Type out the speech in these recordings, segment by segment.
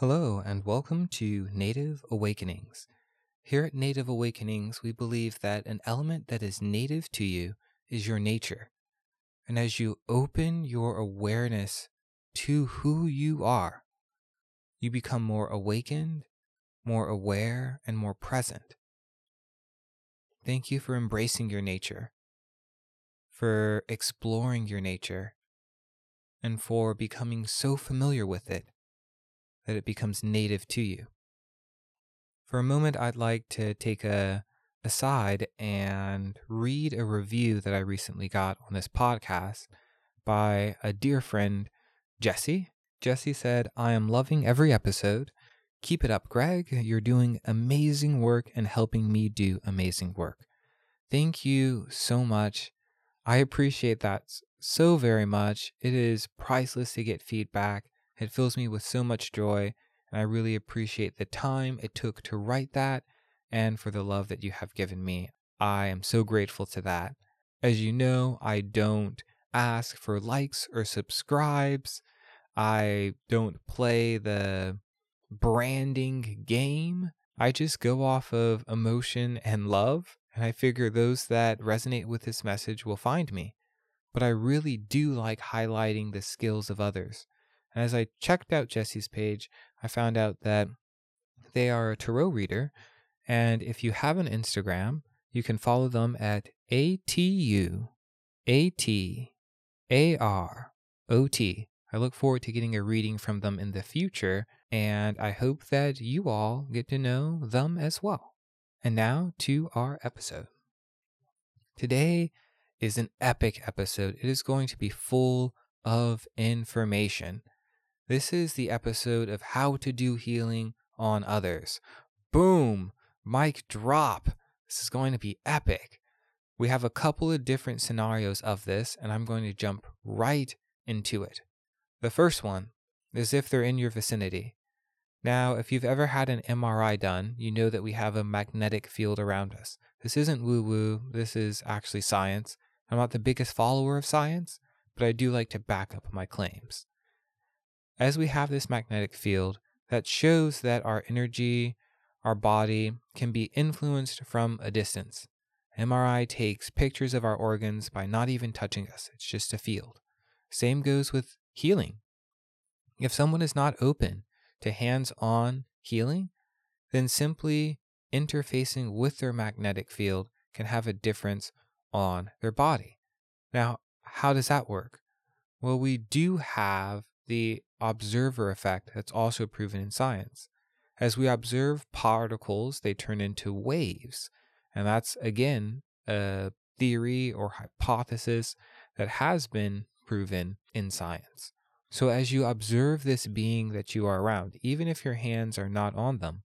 Hello, and welcome to Native Awakenings. Here at Native Awakenings, we believe that an element that is native to you is your nature. And as you open your awareness to who you are, you become more awakened, more aware, and more present. Thank you for embracing your nature, for exploring your nature, and for becoming so familiar with it that it becomes native to you. For a moment, I'd like to take a aside and read a review that I recently got on this podcast by a dear friend, Jesse. Jesse said, I am loving every episode. Keep it up, Greg. You're doing amazing work and helping me do amazing work. Thank you so much. I appreciate that so very much. It is priceless to get feedback. It fills me with so much joy, and I really appreciate the time it took to write that and for the love that you have given me. I am so grateful to that. As you know, I don't ask for likes or subscribes. I don't play the branding game. I just go off of emotion and love, and I figure those that resonate with this message will find me. But I really do like highlighting the skills of others. And as I checked out Jesse's page, I found out that they are a tarot reader. And if you have an Instagram, you can follow them at ATU ATAROT. I look forward to getting a reading from them in the future, and I hope that you all get to know them as well. And now to our episode. Today is an epic episode. It is going to be full of information. This is the episode of how to do healing on others. Boom! Mic drop. This is going to be epic. We have a couple of different scenarios of this, and I'm going to jump right into it. The first one is if they're in your vicinity. Now, if you've ever had an MRI done, you know that we have a magnetic field around us. This isn't woo woo, this is actually science. I'm not the biggest follower of science, but I do like to back up my claims as we have this magnetic field that shows that our energy, our body can be influenced from a distance. MRI takes pictures of our organs by not even touching us, it's just a field. Same goes with healing. If someone is not open to hands on healing, then simply interfacing with their magnetic field can have a difference on their body. Now, how does that work? Well, we do have the observer effect that's also proven in science. As we observe particles, they turn into waves. And that's, again, a theory or hypothesis that has been proven in science. So, as you observe this being that you are around, even if your hands are not on them,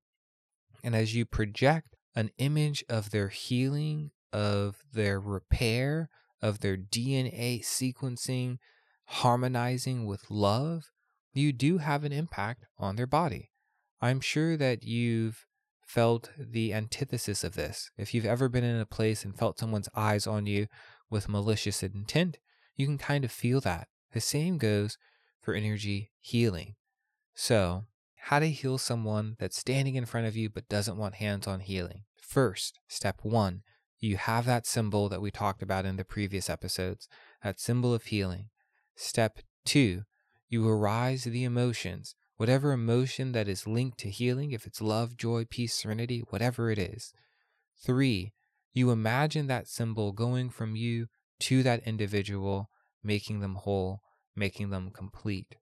and as you project an image of their healing, of their repair, of their DNA sequencing, harmonizing with love, you do have an impact on their body. I'm sure that you've felt the antithesis of this. If you've ever been in a place and felt someone's eyes on you with malicious intent, you can kind of feel that. The same goes for energy healing. So, how to heal someone that's standing in front of you but doesn't want hands on healing. First, step one, you have that symbol that we talked about in the previous episodes, that symbol of healing. Step two, you arise the emotions, whatever emotion that is linked to healing, if it's love, joy, peace, serenity, whatever it is. Three, you imagine that symbol going from you to that individual, making them whole, making them complete.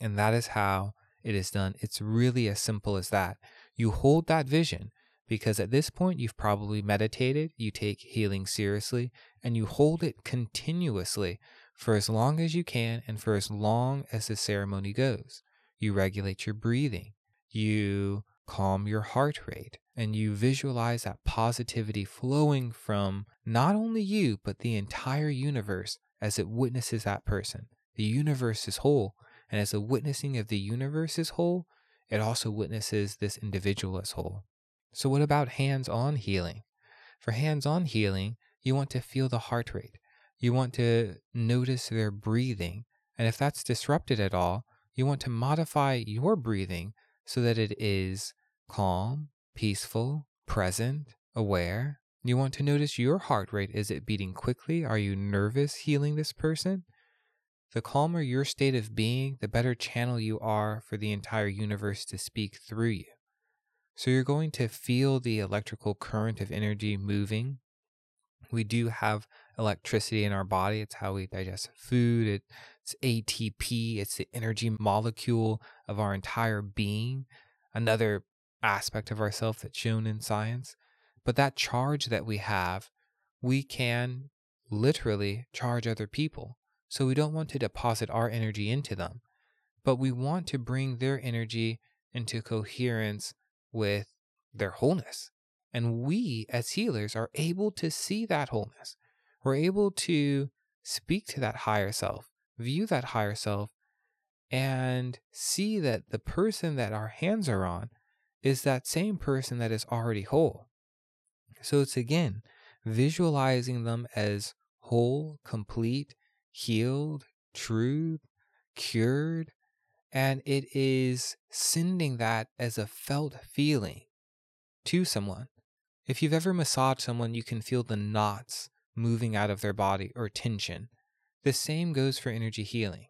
And that is how it is done. It's really as simple as that. You hold that vision because at this point you've probably meditated, you take healing seriously, and you hold it continuously for as long as you can and for as long as the ceremony goes. You regulate your breathing, you calm your heart rate, and you visualize that positivity flowing from not only you, but the entire universe as it witnesses that person. The universe is whole, and as the witnessing of the universe is whole, it also witnesses this individual as whole. So, what about hands on healing? For hands on healing, you want to feel the heart rate. You want to notice their breathing. And if that's disrupted at all, You want to modify your breathing so that it is calm, peaceful, present, aware. You want to notice your heart rate. Is it beating quickly? Are you nervous healing this person? The calmer your state of being, the better channel you are for the entire universe to speak through you. So you're going to feel the electrical current of energy moving. We do have electricity in our body. It's how we digest food. It's ATP. It's the energy molecule of our entire being. Another aspect of ourself that's shown in science. But that charge that we have, we can literally charge other people. So we don't want to deposit our energy into them, but we want to bring their energy into coherence with their wholeness. And we, as healers, are able to see that wholeness. We're able to speak to that higher self, view that higher self, and see that the person that our hands are on is that same person that is already whole. So it's again visualizing them as whole, complete, healed, true, cured, and it is sending that as a felt feeling to someone. If you've ever massaged someone, you can feel the knots moving out of their body or tension. The same goes for energy healing.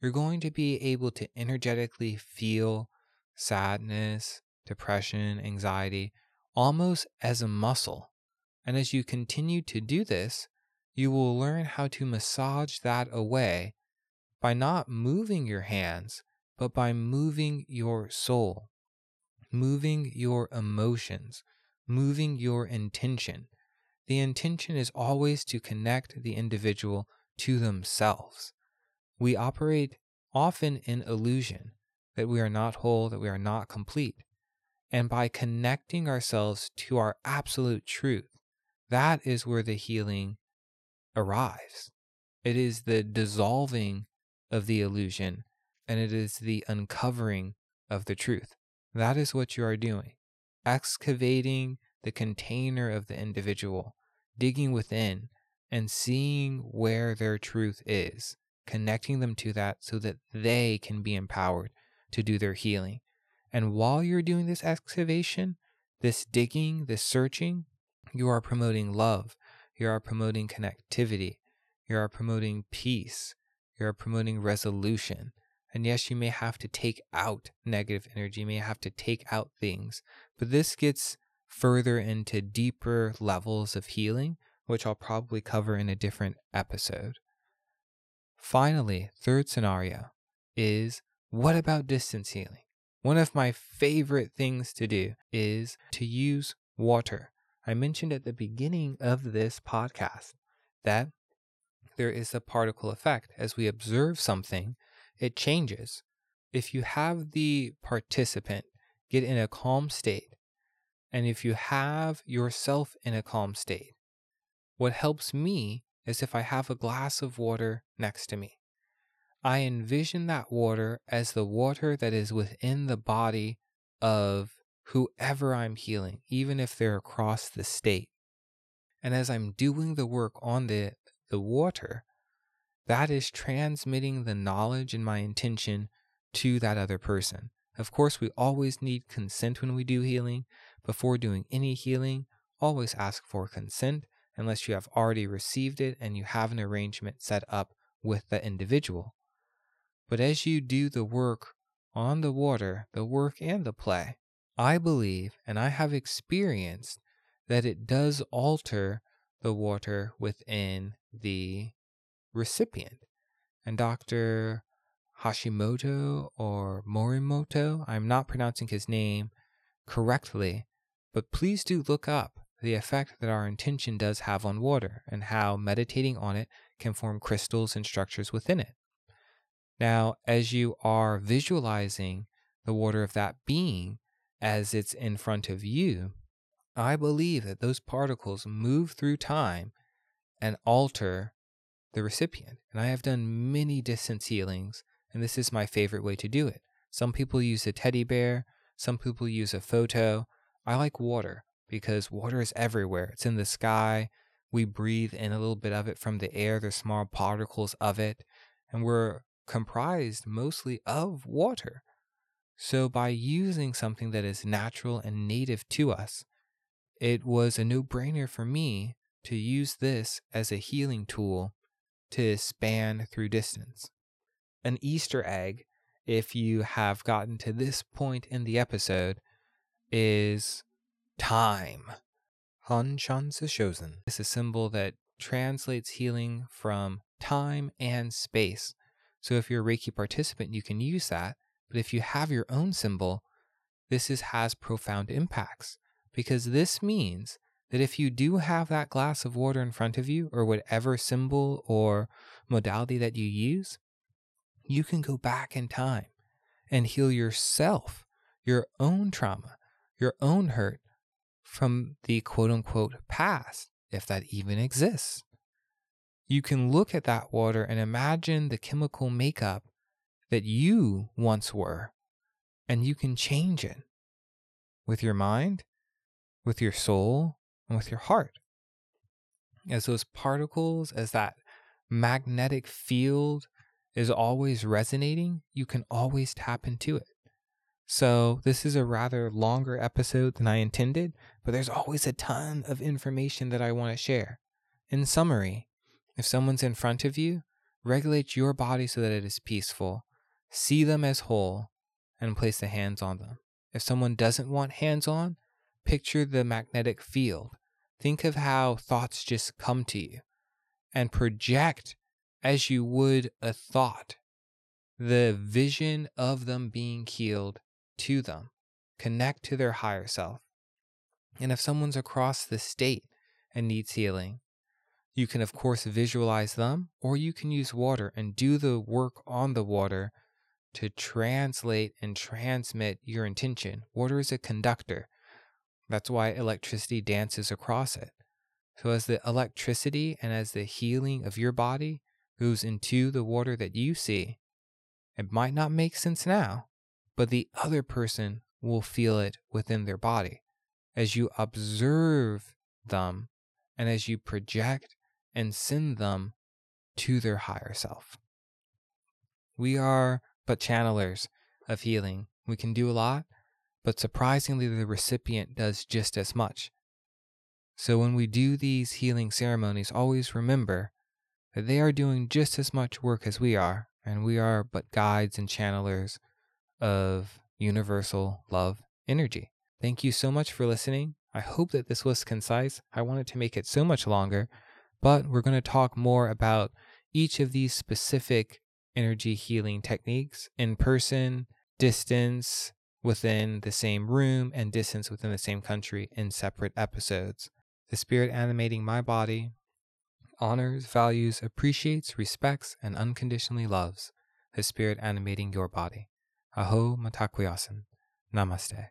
You're going to be able to energetically feel sadness, depression, anxiety, almost as a muscle. And as you continue to do this, you will learn how to massage that away by not moving your hands, but by moving your soul, moving your emotions, moving your intention. The intention is always to connect the individual to themselves. We operate often in illusion that we are not whole, that we are not complete. And by connecting ourselves to our absolute truth, that is where the healing arrives. It is the dissolving of the illusion and it is the uncovering of the truth. That is what you are doing. Excavating the container of the individual, digging within and seeing where their truth is, connecting them to that so that they can be empowered to do their healing. And while you're doing this excavation, this digging, this searching, you are promoting love, you are promoting connectivity. You are promoting peace. You are promoting resolution. And yes, you may have to take out negative energy, you may have to take out things, but this gets further into deeper levels of healing, which I'll probably cover in a different episode. Finally, third scenario is what about distance healing? One of my favorite things to do is to use water I mentioned at the beginning of this podcast that there is a particle effect. As we observe something, it changes. If you have the participant get in a calm state, and if you have yourself in a calm state, what helps me is if I have a glass of water next to me. I envision that water as the water that is within the body of whoever I'm healing, even if they're across the state. And as I'm doing the work on the, the water, that is transmitting the knowledge and my intention to that other person. Of course, we always need consent when we do healing. Before doing any healing, always ask for consent unless you have already received it and you have an arrangement set up with the individual. But as you do the work on the water, the work and the play, I believe and I have experienced that it does alter the water within the recipient. And Dr. Hashimoto or Morimoto, I'm not pronouncing his name correctly, but please do look up the effect that our intention does have on water and how meditating on it can form crystals and structures within it. Now, as you are visualizing the water of that being, as it's in front of you, I believe that those particles move through time and alter the recipient. And I have done many distance healings, and this is my favorite way to do it. Some people use a teddy bear, some people use a photo. I like water because water is everywhere. It's in the sky. We breathe in a little bit of it from the air. There's small particles of it. And we're comprised mostly of water. So, by using something that is natural and native to us, it was a no brainer for me to use this as a healing tool to span through distance. An Easter egg, if you have gotten to this point in the episode, is time. Hon Sha Ze Sho Nen is a symbol that translates healing from time and space. So if you're a Reiki participant, you can use that. But if you have your own symbol, this is, has profound impacts because this means that if you do have that glass of water in front of you or whatever symbol or modality that you use, you can go back in time and heal yourself, your own trauma, your own hurt from the quote unquote past, if that even exists. You can look at that water and imagine the chemical makeup that you once were, and you can change it with your mind, with your soul, and with your heart. As those particles, as that magnetic field is always resonating, you can always tap into it. So, this is a rather longer episode than I intended, but there's always a ton of information that I want to share. In summary, if someone's in front of you, regulate your body so that it is peaceful, see them as whole, and place the hands on them. If someone doesn't want hands on, picture the magnetic field. Think of how thoughts just come to you and project as you would a thought the vision of them being healed to them. Connect to their higher self. And if someone's across the state and needs healing, you can, of course, visualize them, or you can use water and do the work on the water to translate and transmit your intention. Water is a conductor. That's why electricity dances across it. So, as the electricity and as the healing of your body goes into the water that you see, it might not make sense now, but the other person will feel it within their body as you observe them and as you project and send them to their higher self. We are but channelers of healing. We can do a lot, but surprisingly, the recipient does just as much. So when we do these healing ceremonies, always remember that they are doing just as much work as we are, and we are but guides and channelers of universal love energy. Thank you so much for listening. I hope that this was concise. I wanted to make it so much longer, but we're going to talk more about each of these specific energy healing techniques in person, distance within the same room, and distance within the same country in separate episodes. The spirit animating my body honors, values, appreciates, respects, and unconditionally loves the spirit animating your body. Aho Mitakuye Oyasin. Namaste.